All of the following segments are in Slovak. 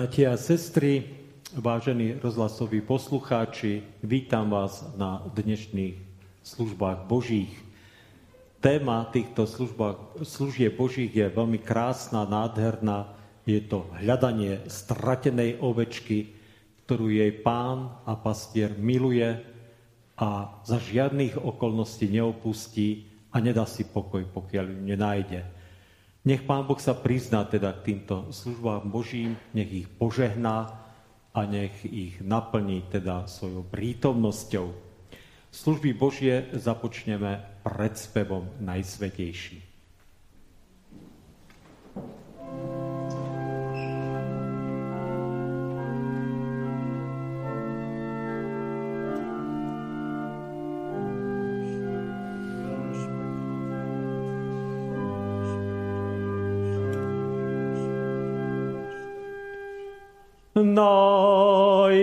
Bratia a sestry, vážení rozhlasoví poslucháči, vítam vás na dnešných službách Božích. Téma týchto službách, služieb Božích je veľmi krásna, nádherná. Je to hľadanie stratenej ovečky, ktorú jej pán a pastier miluje a za žiadnych okolností neopustí a nedá si pokoj, pokiaľ ju nenájde. Nech Pán Boh sa prizná teda k týmto službám Božím, nech ich požehná a nech ich naplní teda svojou prítomnosťou. Služby Božie započneme pred spevom Najsvetejší. Najsvetejší.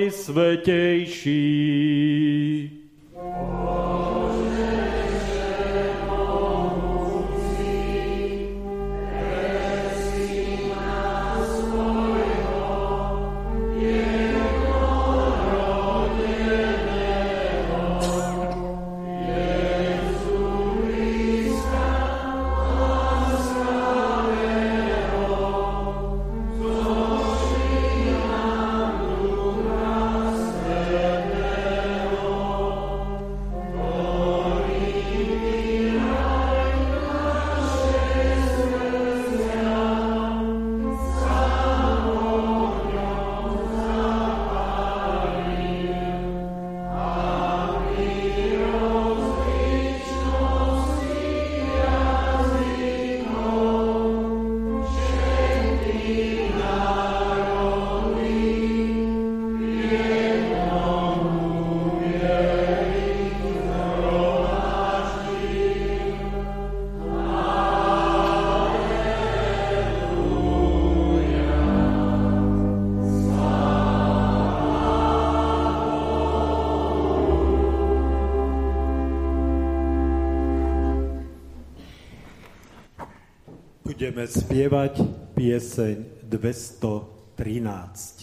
Budeme spievať pieseň 213.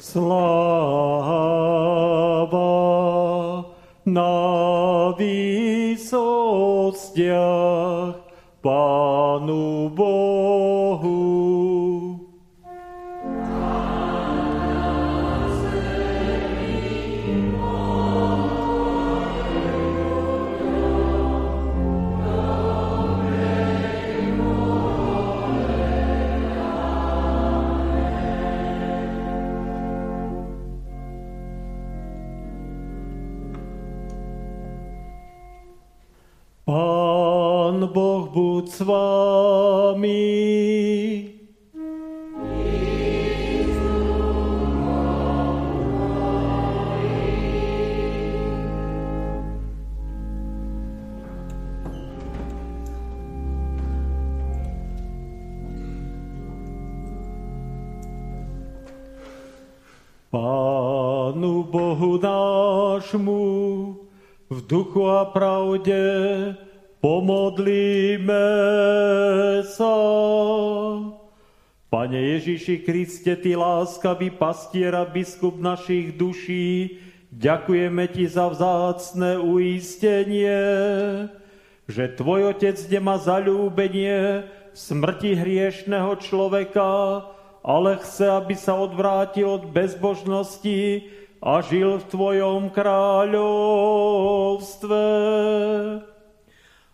Sláva na výsostiach duchu a pravde Pomodlíme sa. Pane Ježiši Kriste, Ty láskavý pastier a biskup našich duší, ďakujeme Ti za vzácne uistenie, že Tvoj Otec nemá zalúbenie v smrti hriešného človeka, ale chce, aby sa odvrátil od bezbožnosti a žil v Tvojom kráľovstve.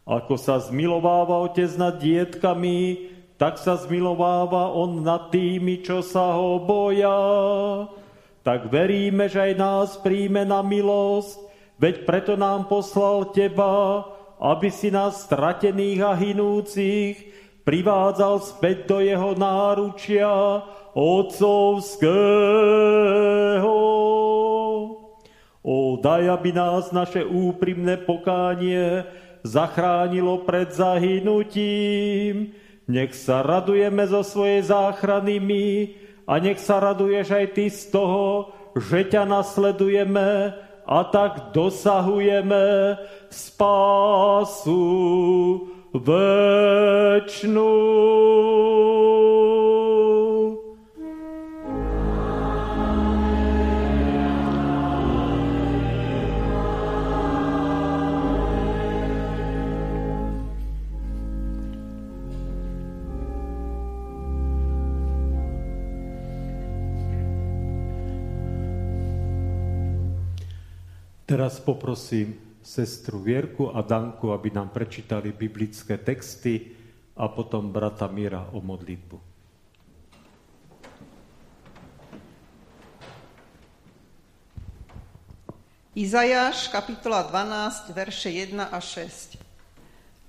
Ako sa zmilováva otec nad dietkami, tak sa zmilováva on nad tými, čo sa ho boja. Tak veríme, že aj nás príjme na milosť, veď preto nám poslal teba, aby si nás stratených a hinúcich privádzal späť do jeho náručia otcovského. Daj, aby nás naše úprimné pokánie zachránilo pred zahynutím. Nech sa radujeme zo svojej záchrany my a nech sa raduješ aj ty z toho, že ťa nasledujeme a tak dosahujeme spásu večnú. Teraz poprosím sestru Vierku a Danku, aby nám prečítali biblické texty a potom brata Míra o modlitbu. Izajáš, kapitola 12, verše 1 a 6.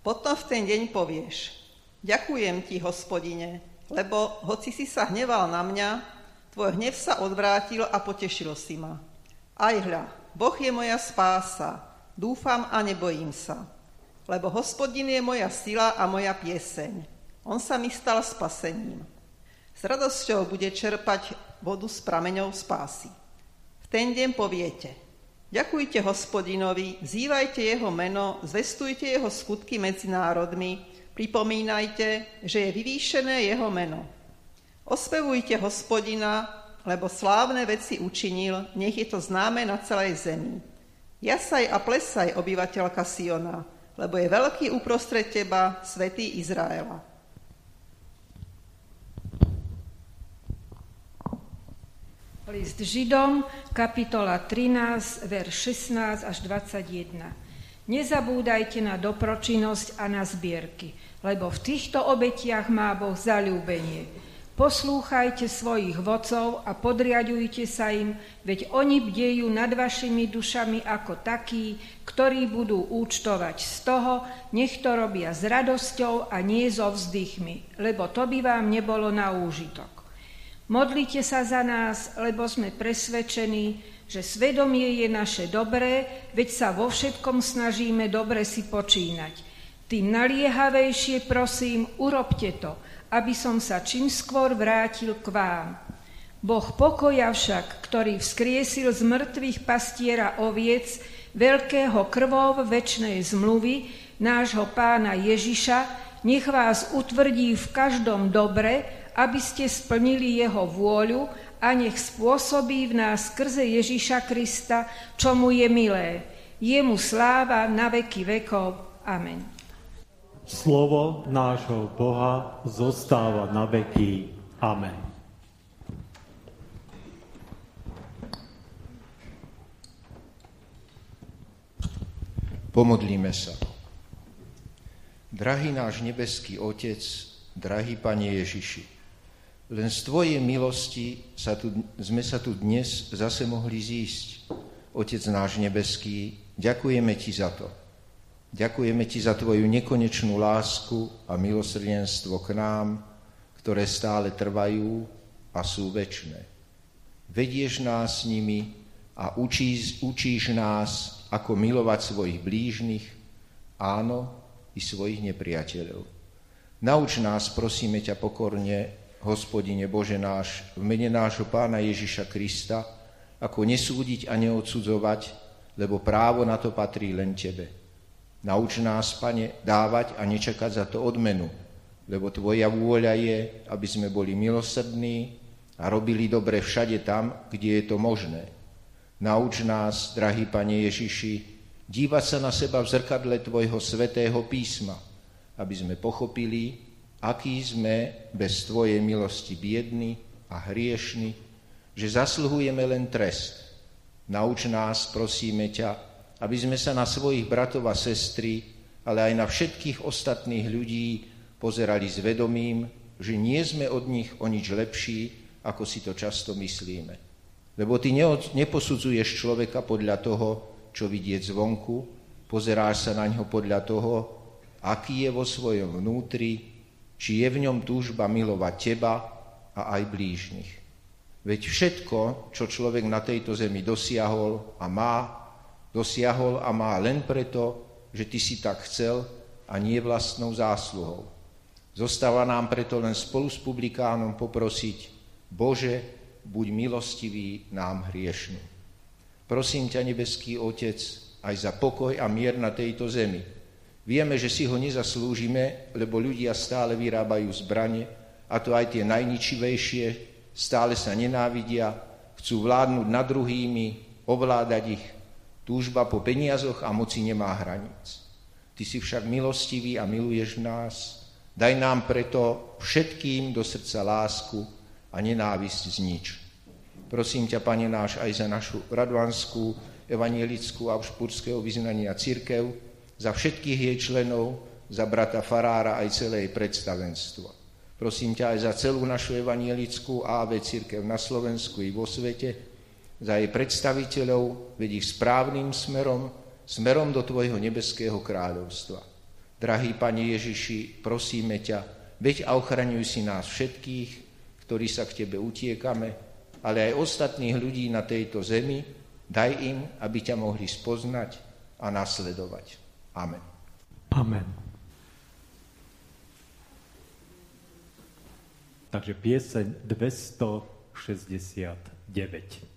Potom v ten deň povieš, ďakujem ti, hospodine, lebo hoci si sa hneval na mňa, tvoj hnev sa odvrátil a potešil si ma. Aj hľa, Boh je moja spása, dúfam a nebojím sa, lebo hospodin je moja sila a moja pieseň. On sa mi stal spasením. S radosťou bude čerpať vodu s prameňou spásy. V ten deň poviete, ďakujte hospodinovi, vzývajte jeho meno, zvestujte jeho skutky medzi národmi, pripomínajte, že je vyvýšené jeho meno. Ospevujte hospodina, lebo slávne veci učinil, nech je to známe na celej zemi. Jasaj a plesaj, obyvateľka Siona, lebo je veľký uprostred teba, svetý Izraela. List Židom, kapitola 13, verš 16 až 21. Nezabúdajte na dopročinnosť a na zbierky, lebo v týchto obetiach má Boh zalúbenie. Poslúchajte svojich vodcov a podriadujte sa im, veď oni bdejú nad vašimi dušami ako takí, ktorí budú účtovať z toho, nech to robia s radosťou a nie so vzdychmi, lebo to by vám nebolo na úžitok. Modlite sa za nás, lebo sme presvedčení, že svedomie je naše dobré, veď sa vo všetkom snažíme dobre si počínať. Tým naliehavejšie prosím, urobte to – aby som sa čím skôr vrátil k vám. Boh pokoja však, ktorý vzkriesil z mŕtvych pastiera oviec, veľkého krvov väčšnej zmluvy, nášho pána Ježiša, nech vás utvrdí v každom dobre, aby ste splnili jeho vôľu a nech spôsobí v nás skrze Ježíša Krista, čo je milé. Jemu sláva na veky vekov. Amen. Slovo nášho Boha zostáva na veky. Amen. Pomodlíme sa. Drahý náš nebeský Otec, drahý Pane Ježiši, len z Tvojej milosti sa tu, sme sa tu dnes zase mohli zísť. Otec náš nebeský, ďakujeme Ti za to. Ďakujeme Ti za Tvoju nekonečnú lásku a milosrdenstvo k nám, ktoré stále trvajú a sú väčšie. Vedieš nás s nimi a učíš, učíš nás, ako milovať svojich blížnych, áno, i svojich nepriateľov. Nauč nás, prosíme ťa pokorne, hospodine Bože náš, v mene nášho pána Ježiša Krista, ako nesúdiť a neodsudzovať, lebo právo na to patrí len Tebe. Nauč nás, Pane, dávať a nečakať za to odmenu, lebo Tvoja vôľa je, aby sme boli milosrdní a robili dobre všade tam, kde je to možné. Nauč nás, drahý Pane Ježiši, dívať sa na seba v zrkadle Tvojho svetého písma, aby sme pochopili, aký sme bez Tvojej milosti biední a hriešni, že zasluhujeme len trest. Nauč nás, prosíme ťa, aby sme sa na svojich bratov a sestry, ale aj na všetkých ostatných ľudí pozerali s vedomím, že nie sme od nich o nič lepší, ako si to často myslíme. Lebo ty neposudzuješ človeka podľa toho, čo vidieť zvonku, pozeráš sa na ňo podľa toho, aký je vo svojom vnútri či je v ňom túžba milovať teba a aj blížnych. Veď všetko, čo človek na tejto zemi dosiahol a má, dosiahol a má len preto, že ty si tak chcel a nie vlastnou zásluhou. Zostáva nám preto len spolu s publikánom poprosiť, Bože, buď milostivý nám hriešný. Prosím ťa, nebeský Otec, aj za pokoj a mier na tejto zemi, Vieme, že si ho nezaslúžime, lebo ľudia stále vyrábajú zbranie, a to aj tie najničivejšie, stále sa nenávidia, chcú vládnuť nad druhými, ovládať ich. Túžba po peniazoch a moci nemá hraníc. Ty si však milostivý a miluješ nás. Daj nám preto všetkým do srdca lásku a nenávisť znič. Prosím ťa, Pane náš, aj za našu radvanskú, evanielickú a špurského vyznania církev, za všetkých jej členov, za brata Farára aj celé jej predstavenstvo. Prosím ťa aj za celú našu evanielickú AV církev na Slovensku i vo svete, za jej predstaviteľov, vedí ich správnym smerom, smerom do Tvojho nebeského kráľovstva. Drahý Pane Ježiši, prosíme ťa, veď a ochraňuj si nás všetkých, ktorí sa k Tebe utiekame, ale aj ostatných ľudí na tejto zemi, daj im, aby ťa mohli spoznať a nasledovať. Amen. Amen. Takže pieseň 269.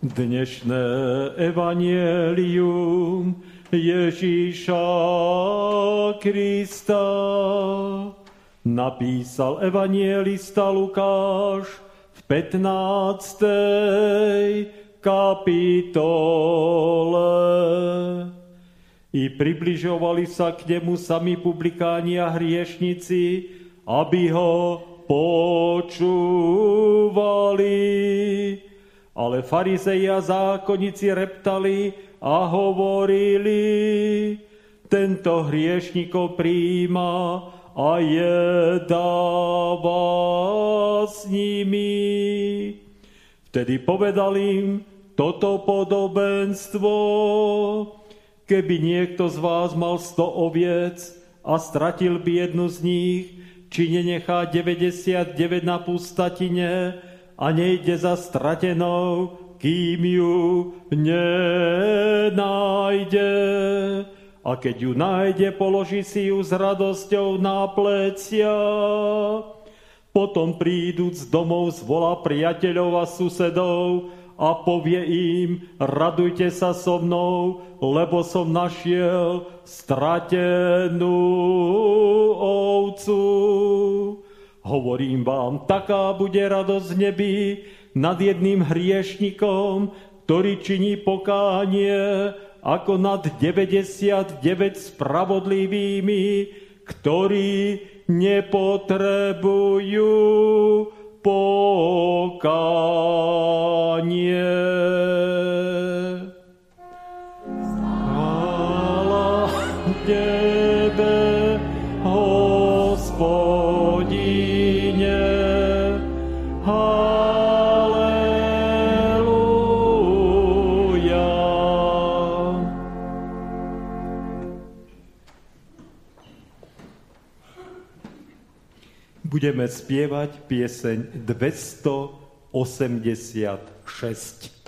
Dnešné evanielium Ježíša Krista napísal evanielista Lukáš v 15. kapitole. I približovali sa k nemu sami publikáni a hriešnici, aby ho počúvali. Ale farizei a zákonníci reptali a hovorili, tento hriešnikov príjma a jedáva s nimi. Vtedy povedal im toto podobenstvo, keby niekto z vás mal sto oviec a stratil by jednu z nich, či nenechá 99 na pustatine, a nejde za stratenou, kým ju nenájde. A keď ju nájde, položí si ju s radosťou na plecia. Potom príduc domov zvolá priateľov a susedov a povie im, radujte sa so mnou, lebo som našiel stratenú ovcu. Hovorím vám, taká bude radosť v nebi nad jedným hriešnikom, ktorý činí pokánie, ako nad 99 spravodlivými, ktorí nepotrebujú pokánie. Budeme spievať pieseň 286.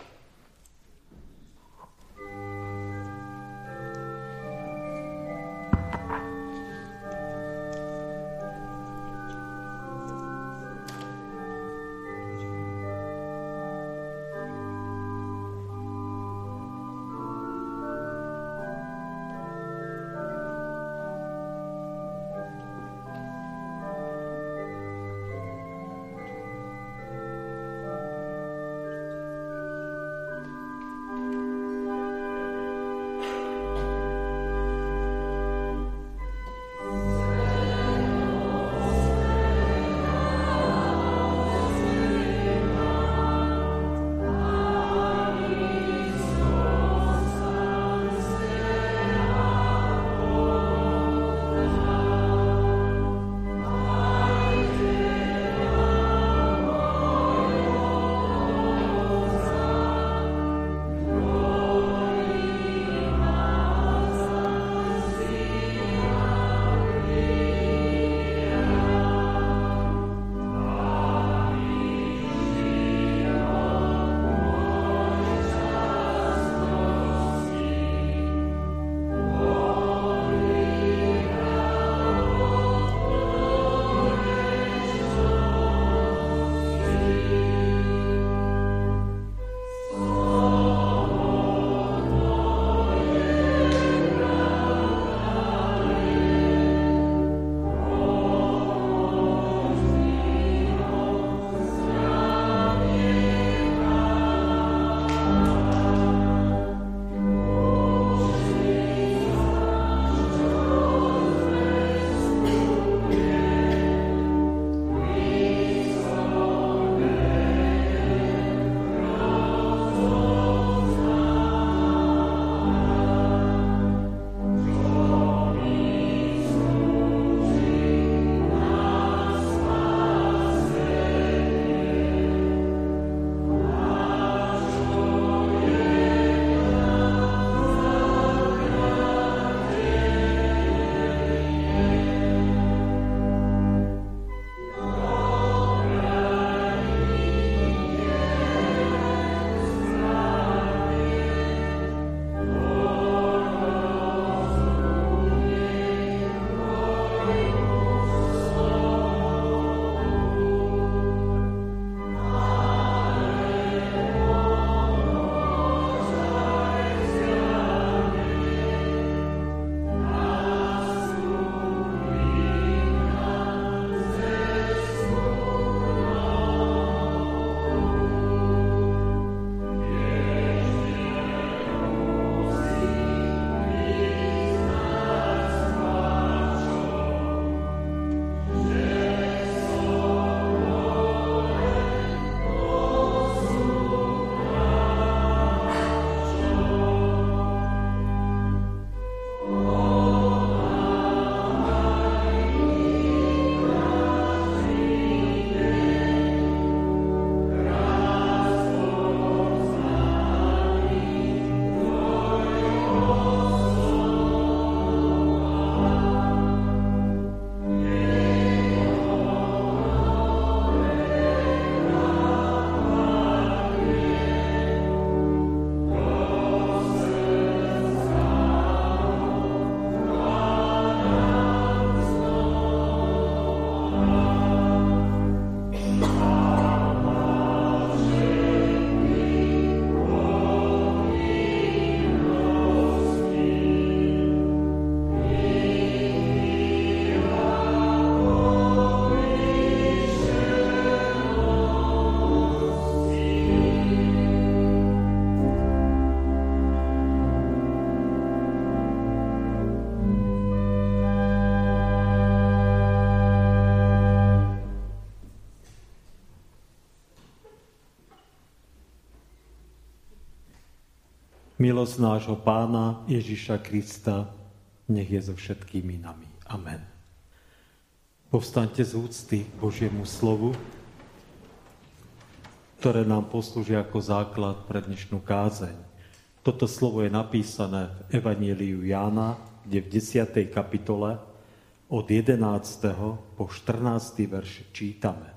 milosť nášho pána Ježiša Krista nech je so všetkými nami. Amen. Povstaňte z úcty k Božiemu slovu, ktoré nám poslúži ako základ pre dnešnú kázeň. Toto slovo je napísané v Evangeliu Jána, kde v 10. kapitole od 11. po 14. verš čítame.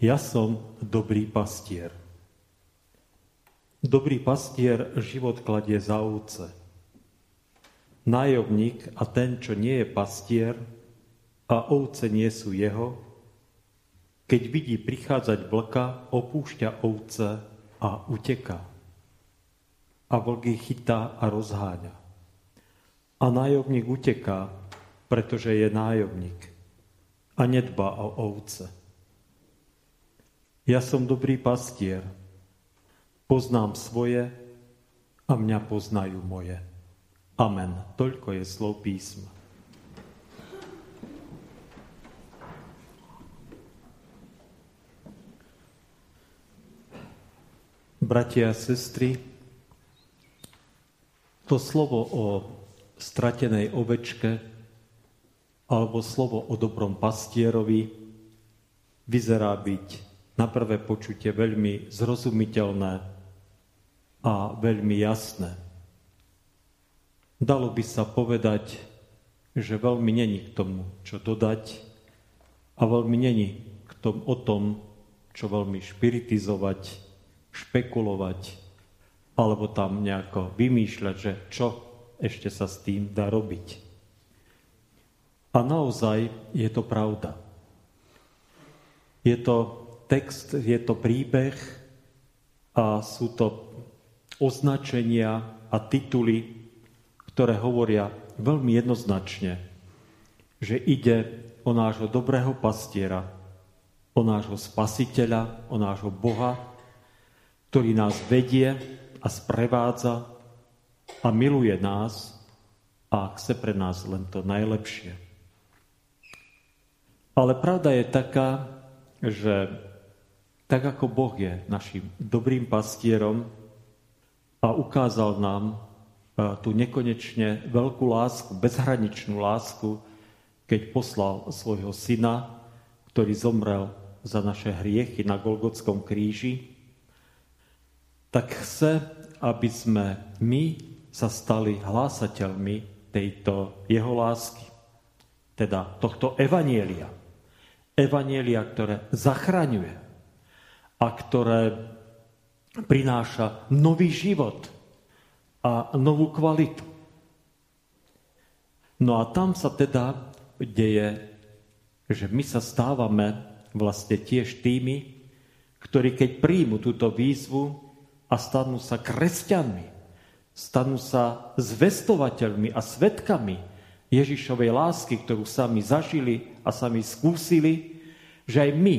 Ja som dobrý pastier. Dobrý pastier život kladie za ovce. Nájomník a ten, čo nie je pastier a ovce nie sú jeho, keď vidí prichádzať vlka, opúšťa ovce a uteká. A vlk ich chytá a rozháňa. A nájomník uteká, pretože je nájomník a nedba o ovce. Ja som dobrý pastier, Poznám svoje a mňa poznajú moje. Amen. Toľko je slov písma. Bratia a sestry, to slovo o stratenej ovečke alebo slovo o dobrom pastierovi vyzerá byť na prvé počutie veľmi zrozumiteľné a veľmi jasné. Dalo by sa povedať, že veľmi není k tomu, čo dodať a veľmi není k tomu, o tom, čo veľmi špiritizovať, špekulovať alebo tam nejako vymýšľať, že čo ešte sa s tým dá robiť. A naozaj je to pravda. Je to text, je to príbeh a sú to označenia a tituly, ktoré hovoria veľmi jednoznačne, že ide o nášho dobrého pastiera, o nášho spasiteľa, o nášho Boha, ktorý nás vedie a sprevádza a miluje nás a chce pre nás len to najlepšie. Ale pravda je taká, že tak ako Boh je našim dobrým pastierom, a ukázal nám e, tú nekonečne veľkú lásku, bezhraničnú lásku, keď poslal svojho syna, ktorý zomrel za naše hriechy na Golgotskom kríži, tak chce, aby sme my sa stali hlásateľmi tejto jeho lásky, teda tohto evanielia. Evanielia, ktoré zachraňuje a ktoré prináša nový život a novú kvalitu. No a tam sa teda deje, že my sa stávame vlastne tiež tými, ktorí keď príjmu túto výzvu a stanú sa kresťanmi, stanú sa zvestovateľmi a svetkami Ježišovej lásky, ktorú sami zažili a sami skúsili, že aj my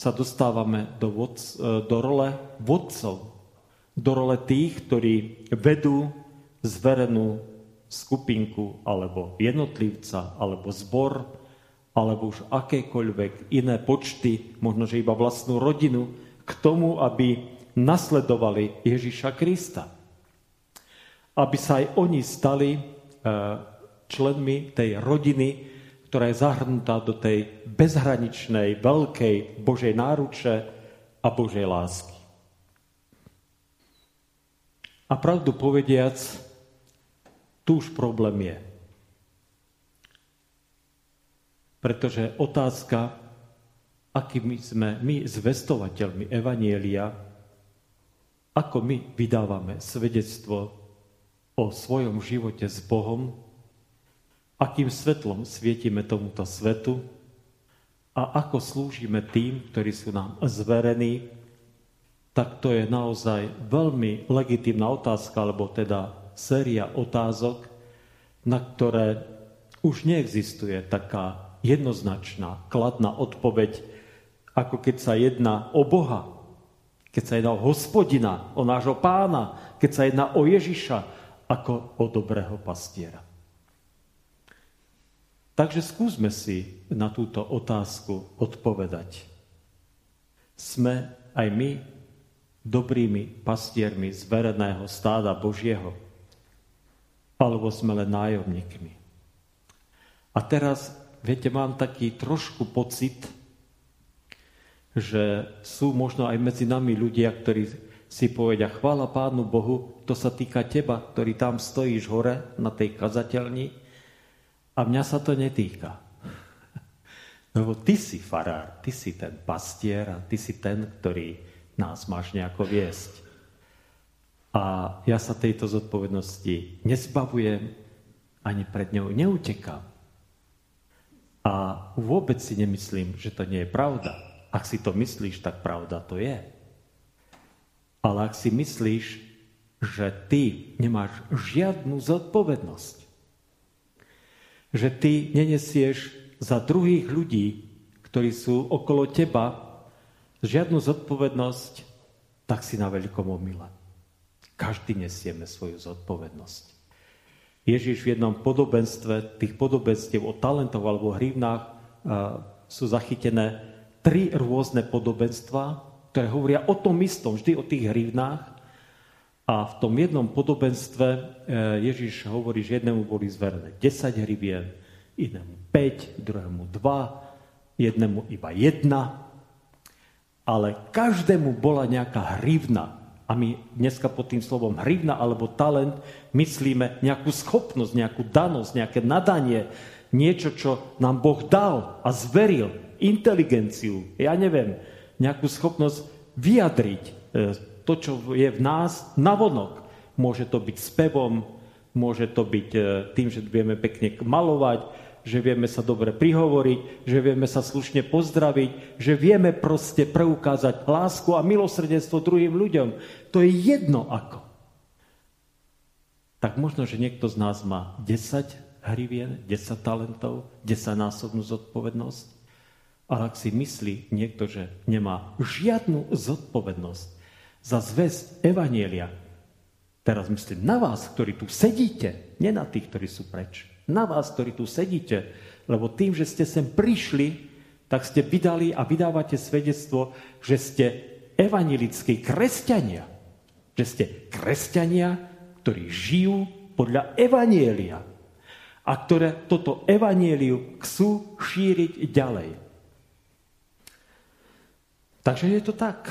sa dostávame do, vod, e, do role vodcov, do role tých, ktorí vedú zverenú skupinku alebo jednotlivca alebo zbor alebo už akékoľvek iné počty, možno že iba vlastnú rodinu, k tomu, aby nasledovali Ježiša Krista. Aby sa aj oni stali e, členmi tej rodiny, ktorá je zahrnutá do tej bezhraničnej, veľkej Božej náruče a Božej lásky. A pravdu povediac, tu už problém je. Pretože otázka, akými sme my zvestovateľmi Evanielia, ako my vydávame svedectvo o svojom živote s Bohom, akým svetlom svietime tomuto svetu a ako slúžime tým, ktorí sú nám zverení, tak to je naozaj veľmi legitímna otázka, alebo teda séria otázok, na ktoré už neexistuje taká jednoznačná, kladná odpoveď, ako keď sa jedná o Boha, keď sa jedná o hospodina, o nášho pána, keď sa jedná o Ježiša, ako o dobrého pastiera. Takže skúsme si na túto otázku odpovedať. Sme aj my dobrými pastiermi zvereného stáda Božieho, alebo sme len nájomníkmi. A teraz, viete, mám taký trošku pocit, že sú možno aj medzi nami ľudia, ktorí si povedia, chvála Pánu Bohu, to sa týka teba, ktorý tam stojíš hore na tej kazateľni a mňa sa to netýka. Lebo ty si farár, ty si ten pastier a ty si ten, ktorý nás máš nejako viesť. A ja sa tejto zodpovednosti nezbavujem, ani pred ňou neutekám. A vôbec si nemyslím, že to nie je pravda. Ak si to myslíš, tak pravda to je. Ale ak si myslíš, že ty nemáš žiadnu zodpovednosť, že ty nenesieš za druhých ľudí, ktorí sú okolo teba, žiadnu zodpovednosť, tak si na veľkom omyle. Každý nesieme svoju zodpovednosť. Ježiš v jednom podobenstve, tých podobenstiev o talentov alebo hrivnách sú zachytené tri rôzne podobenstva, ktoré hovoria o tom istom, vždy o tých hrivnách. A v tom jednom podobenstve e, Ježiš hovorí, že jednému boli zverné 10 hrivien, inému 5, druhému 2, jednému iba jedna. Ale každému bola nejaká hrivna. A my dneska pod tým slovom hrivna alebo talent myslíme nejakú schopnosť, nejakú danosť, nejaké nadanie, niečo, čo nám Boh dal a zveril, inteligenciu, ja neviem, nejakú schopnosť vyjadriť e, to, čo je v nás, navonok. Môže to byť spevom, môže to byť e, tým, že vieme pekne malovať, že vieme sa dobre prihovoriť, že vieme sa slušne pozdraviť, že vieme proste preukázať lásku a milosrdenstvo druhým ľuďom. To je jedno ako. Tak možno, že niekto z nás má 10 hrivien, 10 talentov, 10 násobnú zodpovednosť ale ak si myslí niekto, že nemá žiadnu zodpovednosť za zväzť Evanielia, teraz myslím na vás, ktorí tu sedíte, nie na tých, ktorí sú preč, na vás, ktorí tu sedíte, lebo tým, že ste sem prišli, tak ste vydali a vydávate svedectvo, že ste evanilickí kresťania. Že ste kresťania, ktorí žijú podľa evanielia a ktoré toto evanieliu chcú šíriť ďalej. Takže je to tak.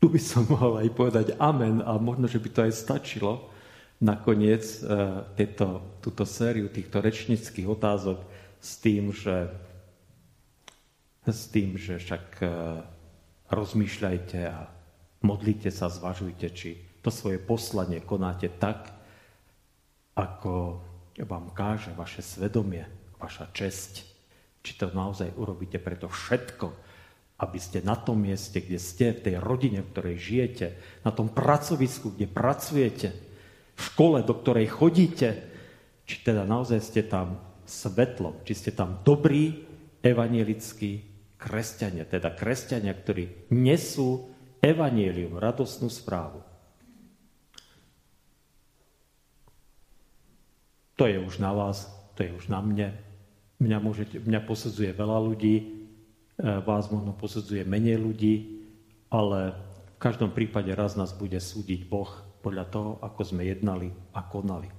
Tu by som mohol aj povedať amen a možno, že by to aj stačilo nakoniec e, tieto, túto sériu týchto rečnických otázok s tým, že, s tým, že však e, rozmýšľajte a modlite sa, zvažujte, či to svoje poslanie konáte tak, ako vám káže vaše svedomie, vaša česť. Či to naozaj urobíte preto všetko, aby ste na tom mieste, kde ste, v tej rodine, v ktorej žijete, na tom pracovisku, kde pracujete, v škole, do ktorej chodíte, či teda naozaj ste tam svetlom, či ste tam dobrí evanielickí kresťania, teda kresťania, ktorí nesú evanielium, radosnú správu. To je už na vás, to je už na mne, Mňa, môžete, mňa posudzuje veľa ľudí, vás možno posudzuje menej ľudí, ale v každom prípade raz nás bude súdiť Boh podľa toho, ako sme jednali a konali.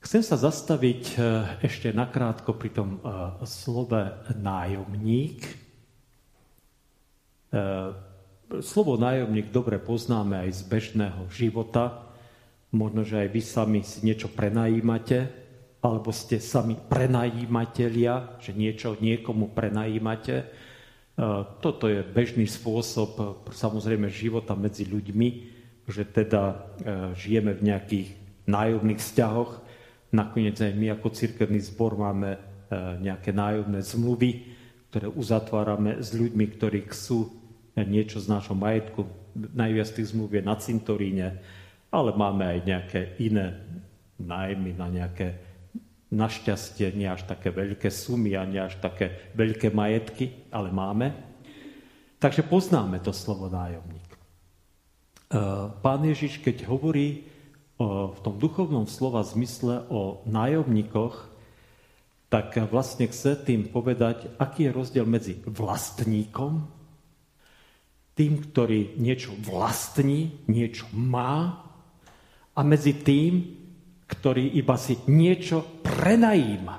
Chcem sa zastaviť e, ešte nakrátko pri tom e, slove nájomník. Slovo nájomník dobre poznáme aj z bežného života. Možno, že aj vy sami si niečo prenajímate, alebo ste sami prenajímatelia, že niečo niekomu prenajímate. E, toto je bežný spôsob e, samozrejme života medzi ľuďmi, že teda e, žijeme v nejakých nájomných vzťahoch. Nakoniec aj my ako cirkevný zbor máme nejaké nájomné zmluvy, ktoré uzatvárame s ľuďmi, ktorí chcú niečo z nášho majetku. Najviac tých zmluv je na cintoríne, ale máme aj nejaké iné nájmy na nejaké Našťastie nie až také veľké sumy a nie až také veľké majetky, ale máme. Takže poznáme to slovo nájomník. E, pán Ježiš, keď hovorí v tom duchovnom slova zmysle o nájomníkoch, tak vlastne chce tým povedať, aký je rozdiel medzi vlastníkom, tým, ktorý niečo vlastní, niečo má, a medzi tým, ktorý iba si niečo prenajíma.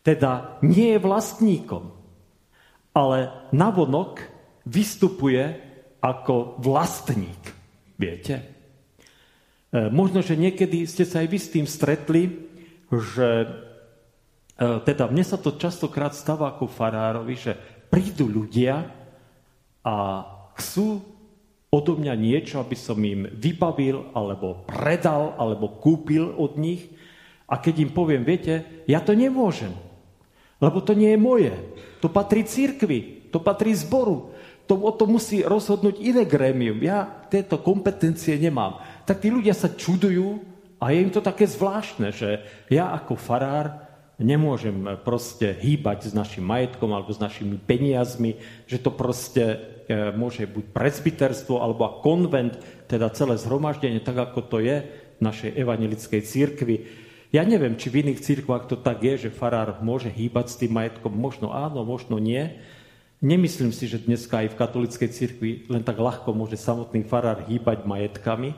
Teda nie je vlastníkom, ale navonok vystupuje ako vlastník. Viete? E, možno, že niekedy ste sa aj vy s tým stretli, že e, teda mne sa to častokrát stáva ako farárovi, že prídu ľudia a chcú odo mňa niečo, aby som im vybavil, alebo predal, alebo kúpil od nich. A keď im poviem, viete, ja to nemôžem, lebo to nie je moje. To patrí církvi, to patrí zboru. To, o to musí rozhodnúť iné grémium. Ja tieto kompetencie nemám. Tak tí ľudia sa čudujú, a je im to také zvláštne, že ja ako farár nemôžem proste hýbať s našim majetkom alebo s našimi peniazmi, že to proste môže buď presbyterstvo alebo konvent, teda celé zhromaždenie, tak ako to je v našej evanelickej církvi. Ja neviem, či v iných církvách to tak je, že farár môže hýbať s tým majetkom. Možno áno, možno nie. Nemyslím si, že dneska aj v katolickej církvi len tak ľahko môže samotný farár hýbať majetkami,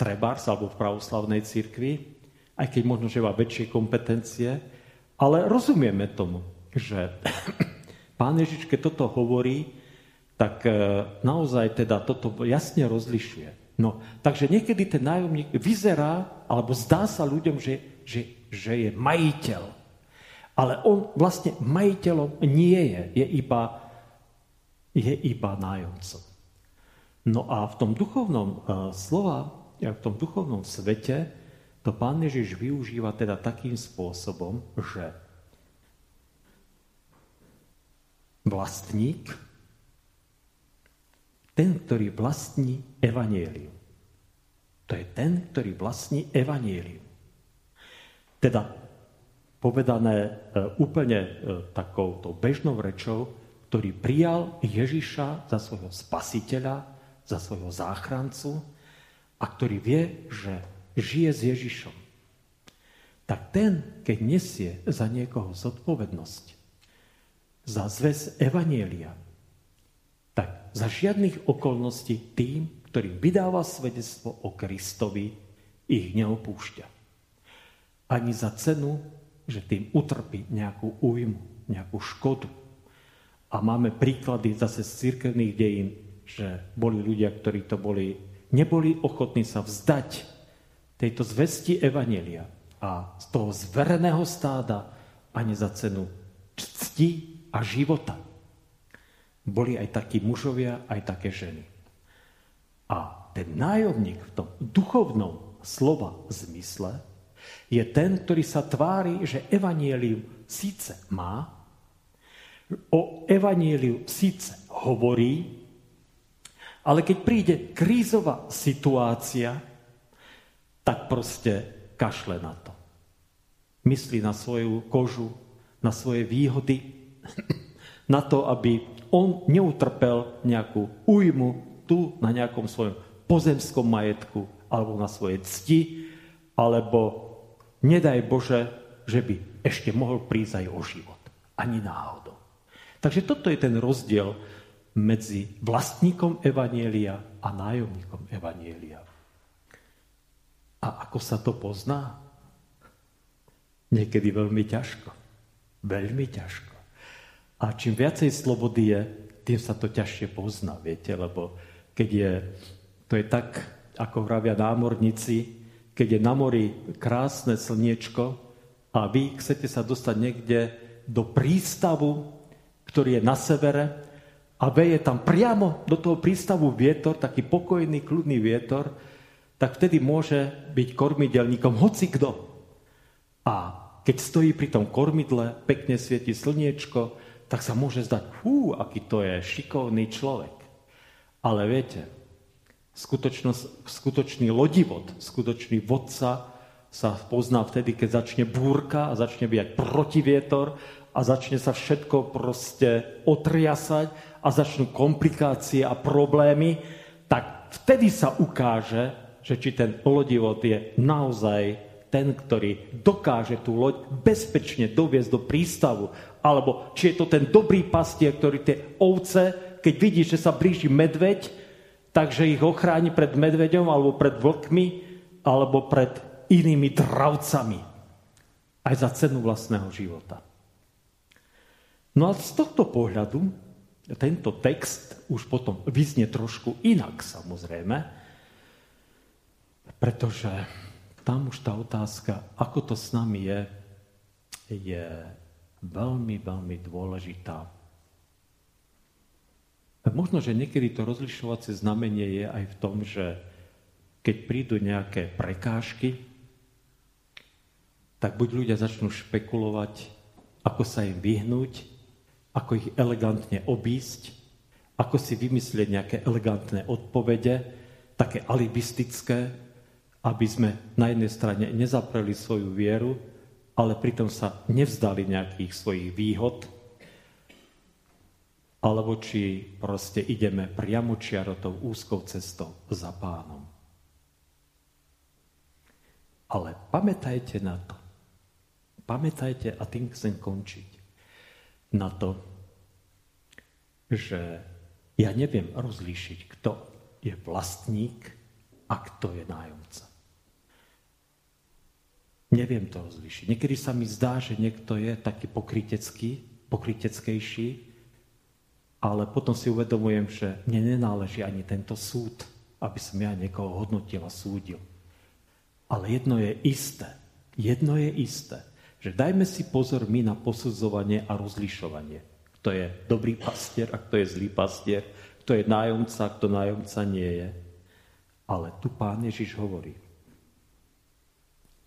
trebárs alebo v pravoslavnej cirkvi, aj keď možno, že má väčšie kompetencie, ale rozumieme tomu, že pán Ježiš, keď toto hovorí, tak e, naozaj teda toto jasne rozlišuje. No, takže niekedy ten nájomník vyzerá, alebo zdá sa ľuďom, že, že, že je majiteľ. Ale on vlastne majiteľom nie je, je iba, je iba nájomcom. No a v tom duchovnom uh, slova v tom duchovnom svete to pán Ježiš využíva teda takým spôsobom, že vlastník, ten, ktorý vlastní evanielium. To je ten, ktorý vlastní evanielium. Teda povedané e, úplne e, takouto bežnou rečou, ktorý prijal Ježiša za svojho spasiteľa, za svojho záchrancu, a ktorý vie, že žije s Ježišom, tak ten, keď nesie za niekoho zodpovednosť, za zväz Evanielia, za žiadnych okolností tým, ktorým vydáva svedectvo o Kristovi, ich neopúšťa. Ani za cenu, že tým utrpí nejakú újmu, nejakú škodu. A máme príklady zase z církevných dejín, že boli ľudia, ktorí to boli neboli ochotní sa vzdať tejto zvesti Evanelia a z toho zvereného stáda ani za cenu cti a života. Boli aj takí mužovia, aj také ženy. A ten nájomník v tom duchovnom slova zmysle je ten, ktorý sa tvári, že evanielium síce má, o evanieliu síce hovorí, ale keď príde krízová situácia, tak proste kašle na to. Myslí na svoju kožu, na svoje výhody, na to, aby on neutrpel nejakú újmu tu na nejakom svojom pozemskom majetku alebo na svoje cti, alebo nedaj Bože, že by ešte mohol prísť aj o život. Ani náhodou. Takže toto je ten rozdiel medzi vlastníkom Evanielia a nájomníkom Evanielia. A ako sa to pozná? Niekedy veľmi ťažko. Veľmi ťažko. A čím viacej slobody je, tým sa to ťažšie pozná, viete, lebo keď je, to je tak, ako vravia námorníci, keď je na mori krásne slniečko a vy chcete sa dostať niekde do prístavu, ktorý je na severe, a veje tam priamo do toho prístavu vietor, taký pokojný, kľudný vietor, tak vtedy môže byť kormidelníkom hoci kto. A keď stojí pri tom kormidle, pekne svieti slniečko, tak sa môže zdať, hú, aký to je šikovný človek. Ale viete, skutočný lodivod, skutočný vodca sa pozná vtedy, keď začne búrka a začne byť protivietor a začne sa všetko proste otriasať a začnú komplikácie a problémy, tak vtedy sa ukáže, že či ten lodivod je naozaj ten, ktorý dokáže tú loď bezpečne doviesť do prístavu. Alebo či je to ten dobrý pastier, ktorý tie ovce, keď vidí, že sa blíži medveď, takže ich ochráni pred medveďom alebo pred vlkmi alebo pred inými dravcami. Aj za cenu vlastného života. No a z tohto pohľadu tento text už potom vyznie trošku inak samozrejme, pretože tam už tá otázka, ako to s nami je, je veľmi, veľmi dôležitá. Možno, že niekedy to rozlišovacie znamenie je aj v tom, že keď prídu nejaké prekážky, tak buď ľudia začnú špekulovať, ako sa im vyhnúť, ako ich elegantne obísť, ako si vymyslieť nejaké elegantné odpovede, také alibistické, aby sme na jednej strane nezapreli svoju vieru, ale pritom sa nevzdali nejakých svojich výhod, alebo či proste ideme priamo čiarotou úzkou cestou za pánom. Ale pamätajte na to. Pamätajte, a tým chcem končiť, na to, že ja neviem rozlíšiť, kto je vlastník a kto je nájomca. Neviem to rozlišiť. Niekedy sa mi zdá, že niekto je taký pokrytecký, pokryteckejší, ale potom si uvedomujem, že mne nenáleží ani tento súd, aby som ja niekoho hodnotil a súdil. Ale jedno je isté. Jedno je isté, že dajme si pozor my na posudzovanie a rozlišovanie. Kto je dobrý pastier a kto je zlý pastier, kto je nájomca, kto nájomca nie je. Ale tu pán Ježiš hovorí,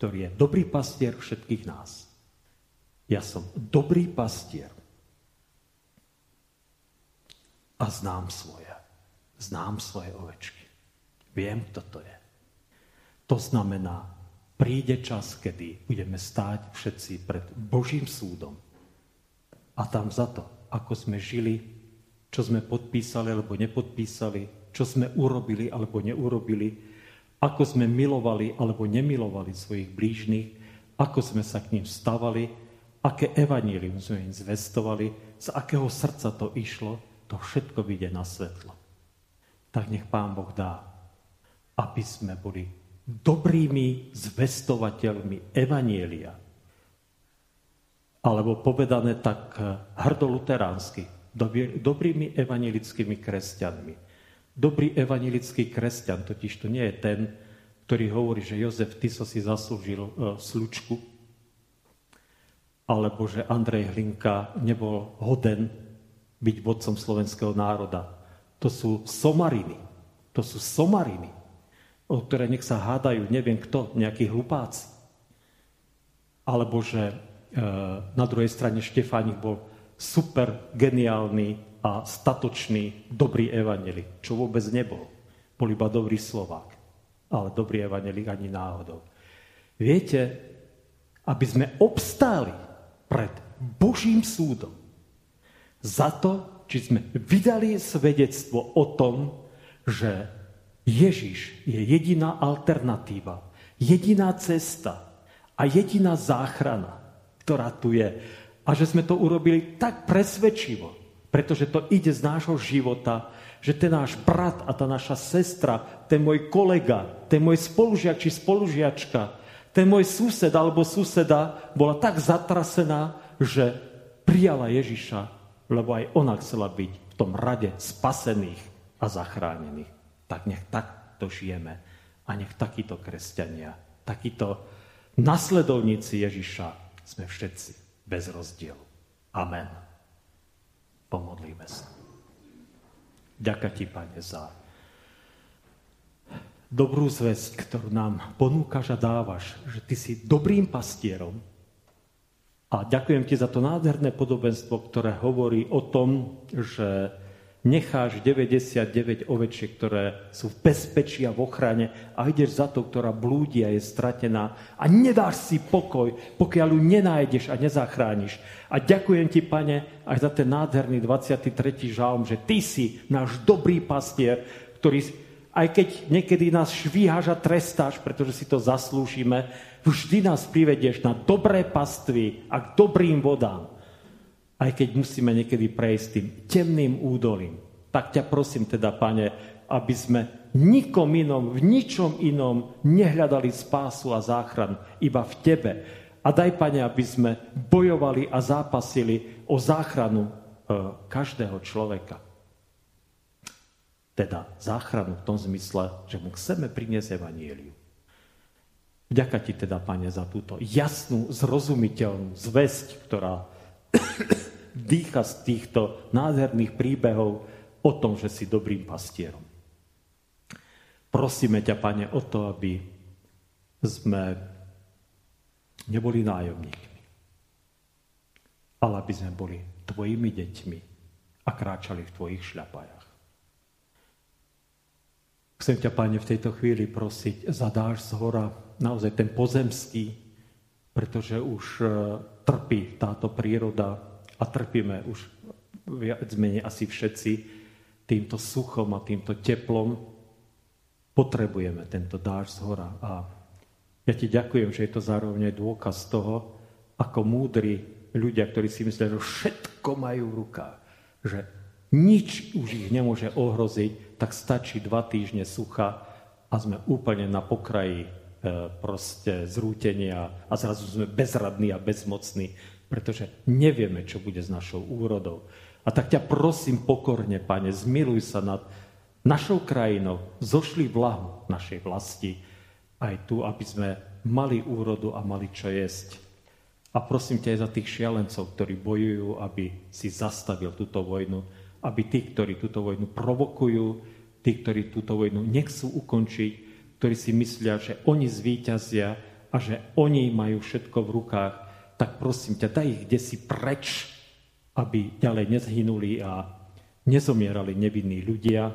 ktorý je dobrý pastier všetkých nás. Ja som dobrý pastier a znám svoje. Znám svoje ovečky. Viem, kto to je. To znamená, príde čas, kedy budeme stáť všetci pred Božím súdom. A tam za to, ako sme žili, čo sme podpísali alebo nepodpísali, čo sme urobili alebo neurobili, ako sme milovali alebo nemilovali svojich blížnych, ako sme sa k ním stavali, aké evanílium sme im zvestovali, z akého srdca to išlo, to všetko vyjde na svetlo. Tak nech Pán Boh dá, aby sme boli dobrými zvestovateľmi evanielia. Alebo povedané tak hrdoluteránsky, dobrými evanielickými kresťanmi. Dobrý evanilický kresťan totiž to nie je ten, ktorý hovorí, že Jozef Tiso si zaslúžil e, slučku, alebo že Andrej Hlinka nebol hoden byť vodcom slovenského národa. To sú somariny. To sú somariny, o ktoré nech sa hádajú, neviem kto, nejakí hlupáci. Alebo že e, na druhej strane Štefánik bol super geniálny a statočný, dobrý evanelik, čo vôbec nebol. Bol iba dobrý Slovák, ale dobrý evanelik ani náhodou. Viete, aby sme obstáli pred Božím súdom za to, či sme vydali svedectvo o tom, že Ježiš je jediná alternatíva, jediná cesta a jediná záchrana, ktorá tu je. A že sme to urobili tak presvedčivo, pretože to ide z nášho života, že ten náš brat a tá naša sestra, ten môj kolega, ten môj spolužiak či spolužiačka, ten môj sused alebo suseda bola tak zatrasená, že prijala Ježiša, lebo aj ona chcela byť v tom rade spasených a zachránených. Tak nech takto žijeme a nech takíto kresťania, takíto nasledovníci Ježiša sme všetci bez rozdielu. Amen. Pomodlíme sa. Ďakujem ti, Pane, za dobrú zväzť, ktorú nám ponúkaš a dávaš, že ty si dobrým pastierom. A ďakujem ti za to nádherné podobenstvo, ktoré hovorí o tom, že necháš 99 ovečiek, ktoré sú v bezpečí a v ochrane a ideš za to, ktorá blúdi a je stratená a nedáš si pokoj, pokiaľ ju nenájdeš a nezachrániš. A ďakujem ti, pane, aj za ten nádherný 23. žalm, že ty si náš dobrý pastier, ktorý aj keď niekedy nás švíhaš a trestáš, pretože si to zaslúžime, vždy nás privedieš na dobré pastvy a k dobrým vodám. Aj keď musíme niekedy prejsť tým temným údolím. Tak ťa prosím teda, pane, aby sme nikom inom, v ničom inom nehľadali spásu a záchranu, iba v Tebe. A daj, Pane, aby sme bojovali a zápasili o záchranu e, každého človeka. Teda záchranu v tom zmysle, že mu chceme priniesť evanieliu. Vďaka ti teda, Pane, za túto jasnú, zrozumiteľnú zväzť, ktorá dýcha z týchto nádherných príbehov o tom, že si dobrým pastierom. Prosíme ťa, Pane, o to, aby sme neboli nájomníkmi, ale aby sme boli tvojimi deťmi a kráčali v tvojich šľapajách. Chcem ťa, Pane, v tejto chvíli prosiť za dáž z hora, naozaj ten pozemský, pretože už e, trpí táto príroda a trpíme už viac menej asi všetci týmto suchom a týmto teplom. Potrebujeme tento dáž z hora. A ja ti ďakujem, že je to zároveň dôkaz toho, ako múdri ľudia, ktorí si myslia, že všetko majú v rukách, že nič už ich nemôže ohroziť, tak stačí dva týždne sucha a sme úplne na pokraji proste zrútenia a zrazu sme bezradní a bezmocní, pretože nevieme, čo bude s našou úrodou. A tak ťa prosím pokorne, pane, zmiluj sa nad našou krajinou, zošli blahu našej vlasti, aj tu, aby sme mali úrodu a mali čo jesť. A prosím ťa aj za tých šialencov, ktorí bojujú, aby si zastavil túto vojnu, aby tí, ktorí túto vojnu provokujú, tí, ktorí túto vojnu nechcú ukončiť, ktorí si myslia, že oni zvíťazia a že oni majú všetko v rukách, tak prosím ťa, daj ich kde si preč, aby ďalej nezhynuli a nezomierali nevinní ľudia,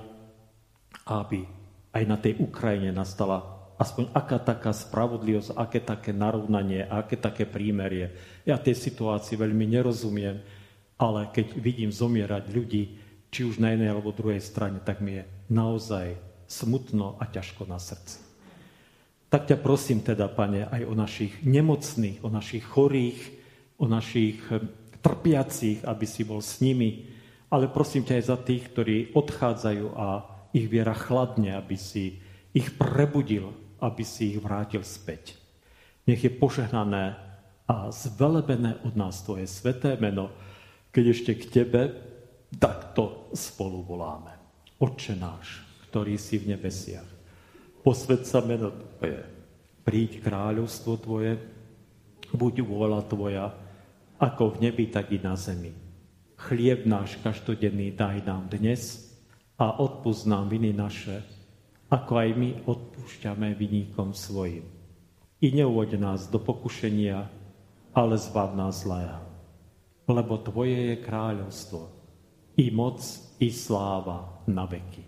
aby aj na tej Ukrajine nastala aspoň aká taká spravodlivosť, aké také narovnanie, aké také prímerie. Ja tej situácii veľmi nerozumiem, ale keď vidím zomierať ľudí, či už na jednej alebo druhej strane, tak mi je naozaj smutno a ťažko na srdci. Tak ťa prosím teda, pane, aj o našich nemocných, o našich chorých, o našich hm, trpiacich, aby si bol s nimi, ale prosím ťa aj za tých, ktorí odchádzajú a ich viera chladne, aby si ich prebudil, aby si ich vrátil späť. Nech je požehnané a zvelebené od nás Tvoje sveté meno, keď ešte k Tebe takto spolu voláme. Otče náš, ktorý si v nebesiach, posved sa meno Tvoje, príď kráľovstvo Tvoje, buď vôľa Tvoja, ako v nebi, tak i na zemi. Chlieb náš každodenný daj nám dnes a odpúsť nám viny naše, ako aj my odpúšťame viníkom svojim. I neuvoď nás do pokušenia, ale zbav nás zlého lebo Tvoje je kráľovstvo, i moc, i sláva na veky.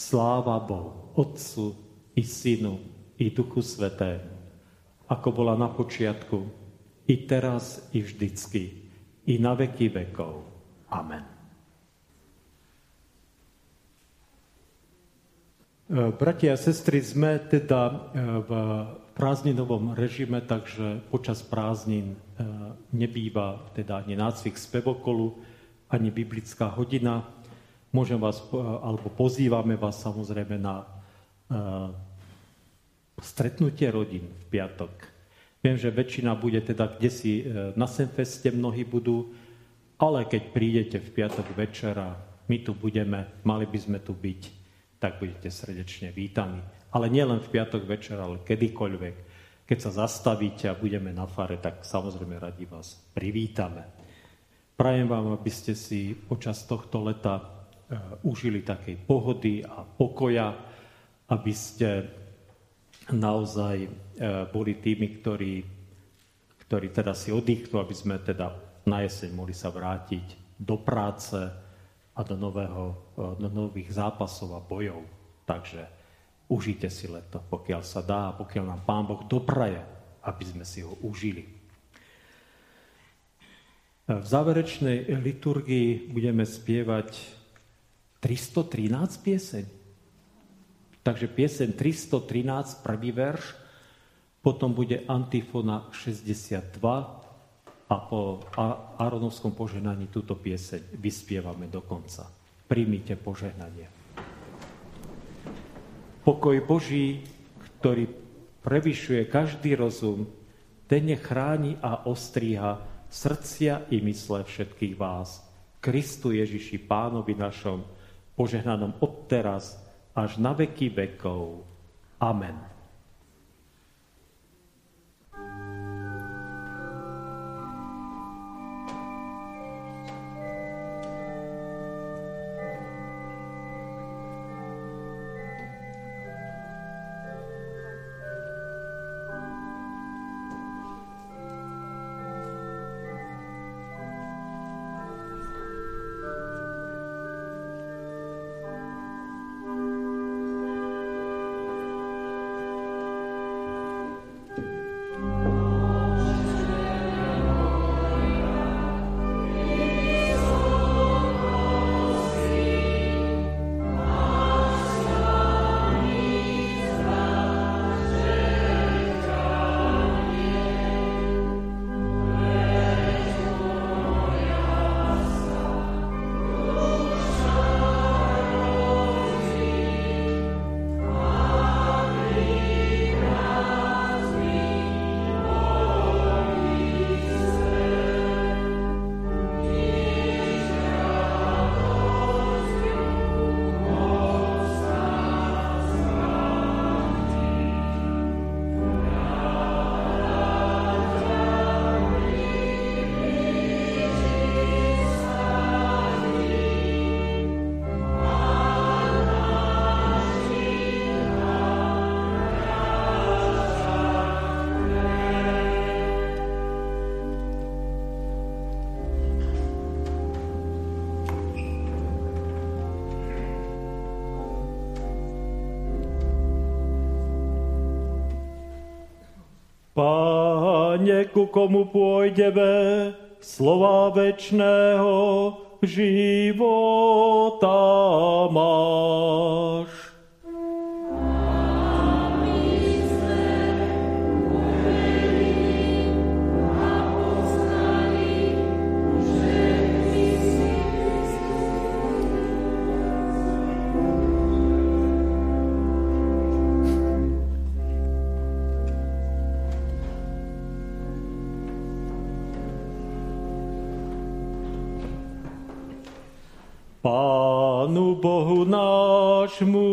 Sláva Bohu, Otcu, i Synu, i Duchu Svetému, ako bola na počiatku, i teraz, i vždycky, i na veky vekov. Amen. E, bratia a sestry, sme teda e, v prázdninovom režime, takže počas prázdnin e, nebýva teda ani nácvik spevokolu, ani biblická hodina. Môžem vás, alebo pozývame vás samozrejme na e, stretnutie rodín v piatok. Viem, že väčšina bude teda kde si na Senfeste, mnohí budú, ale keď prídete v piatok večera, my tu budeme, mali by sme tu byť, tak budete srdečne vítaní ale nielen v piatok večer, ale kedykoľvek. Keď sa zastavíte a budeme na fare, tak samozrejme radi vás privítame. Prajem vám, aby ste si počas tohto leta užili takej pohody a pokoja, aby ste naozaj e, boli tými, ktorí, ktorí teda si oddychnú, aby sme teda na jeseň mohli sa vrátiť do práce a do, nového, e, do nových zápasov a bojov. Takže Užite si leto, pokiaľ sa dá, pokiaľ nám Pán Boh dopraje, aby sme si ho užili. V záverečnej liturgii budeme spievať 313 pieseň. Takže piesen 313, prvý verš, potom bude antifona 62 a po Aronovskom požehnaní túto pieseň vyspievame do konca. Príjmite požehnanie. Pokoj Boží, ktorý prevyšuje každý rozum, ten chráni a ostríha srdcia i mysle všetkých vás. Kristu Ježiši, Pánovi našom, požehnanom odteraz až na veky vekov. Amen. Pane, ku komu pôjdeme, slova večného života máš. Pánu Bohu nášmu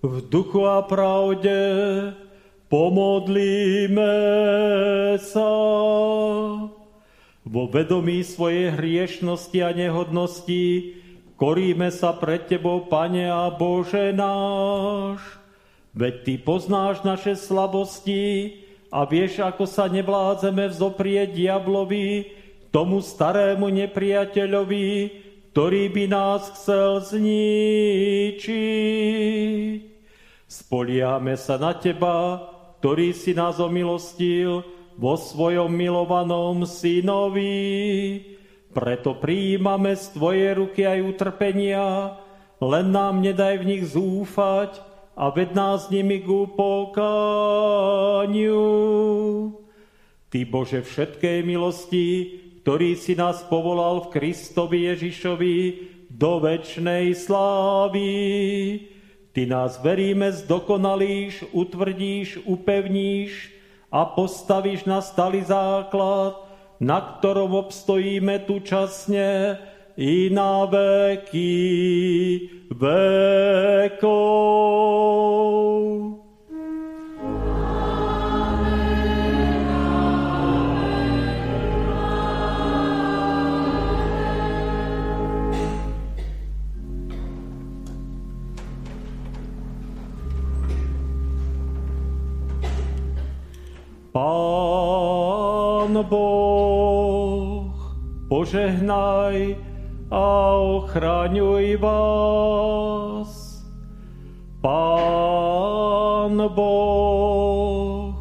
v duchu a pravde pomodlíme sa. Vo vedomí svojej hriešnosti a nehodnosti koríme sa pred Tebou, Pane a Bože náš. Veď Ty poznáš naše slabosti a vieš, ako sa nevládzeme vzoprieť diablovi, tomu starému nepriateľovi, ktorý by nás chcel zničiť. Spoliame sa na Teba, ktorý si nás omilostil vo svojom milovanom synovi. Preto prijímame z Tvojej ruky aj utrpenia, len nám nedaj v nich zúfať a ved nás nimi k upokániu. Ty Bože všetkej milosti, ktorý si nás povolal v Kristovi Ježišovi do večnej slávy. Ty nás veríme zdokonalíš, utvrdíš, upevníš a postavíš na stali základ, na ktorom obstojíme tu časne i na veky vekov. Požehnaj a ochraňuj vás. Pán Boh,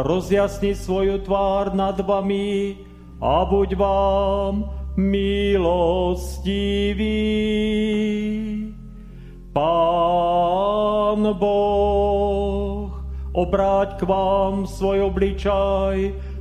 rozjasni svoju tvár nad vami a buď vám milostivý. Pán Boh, obráť k vám svoj obličaj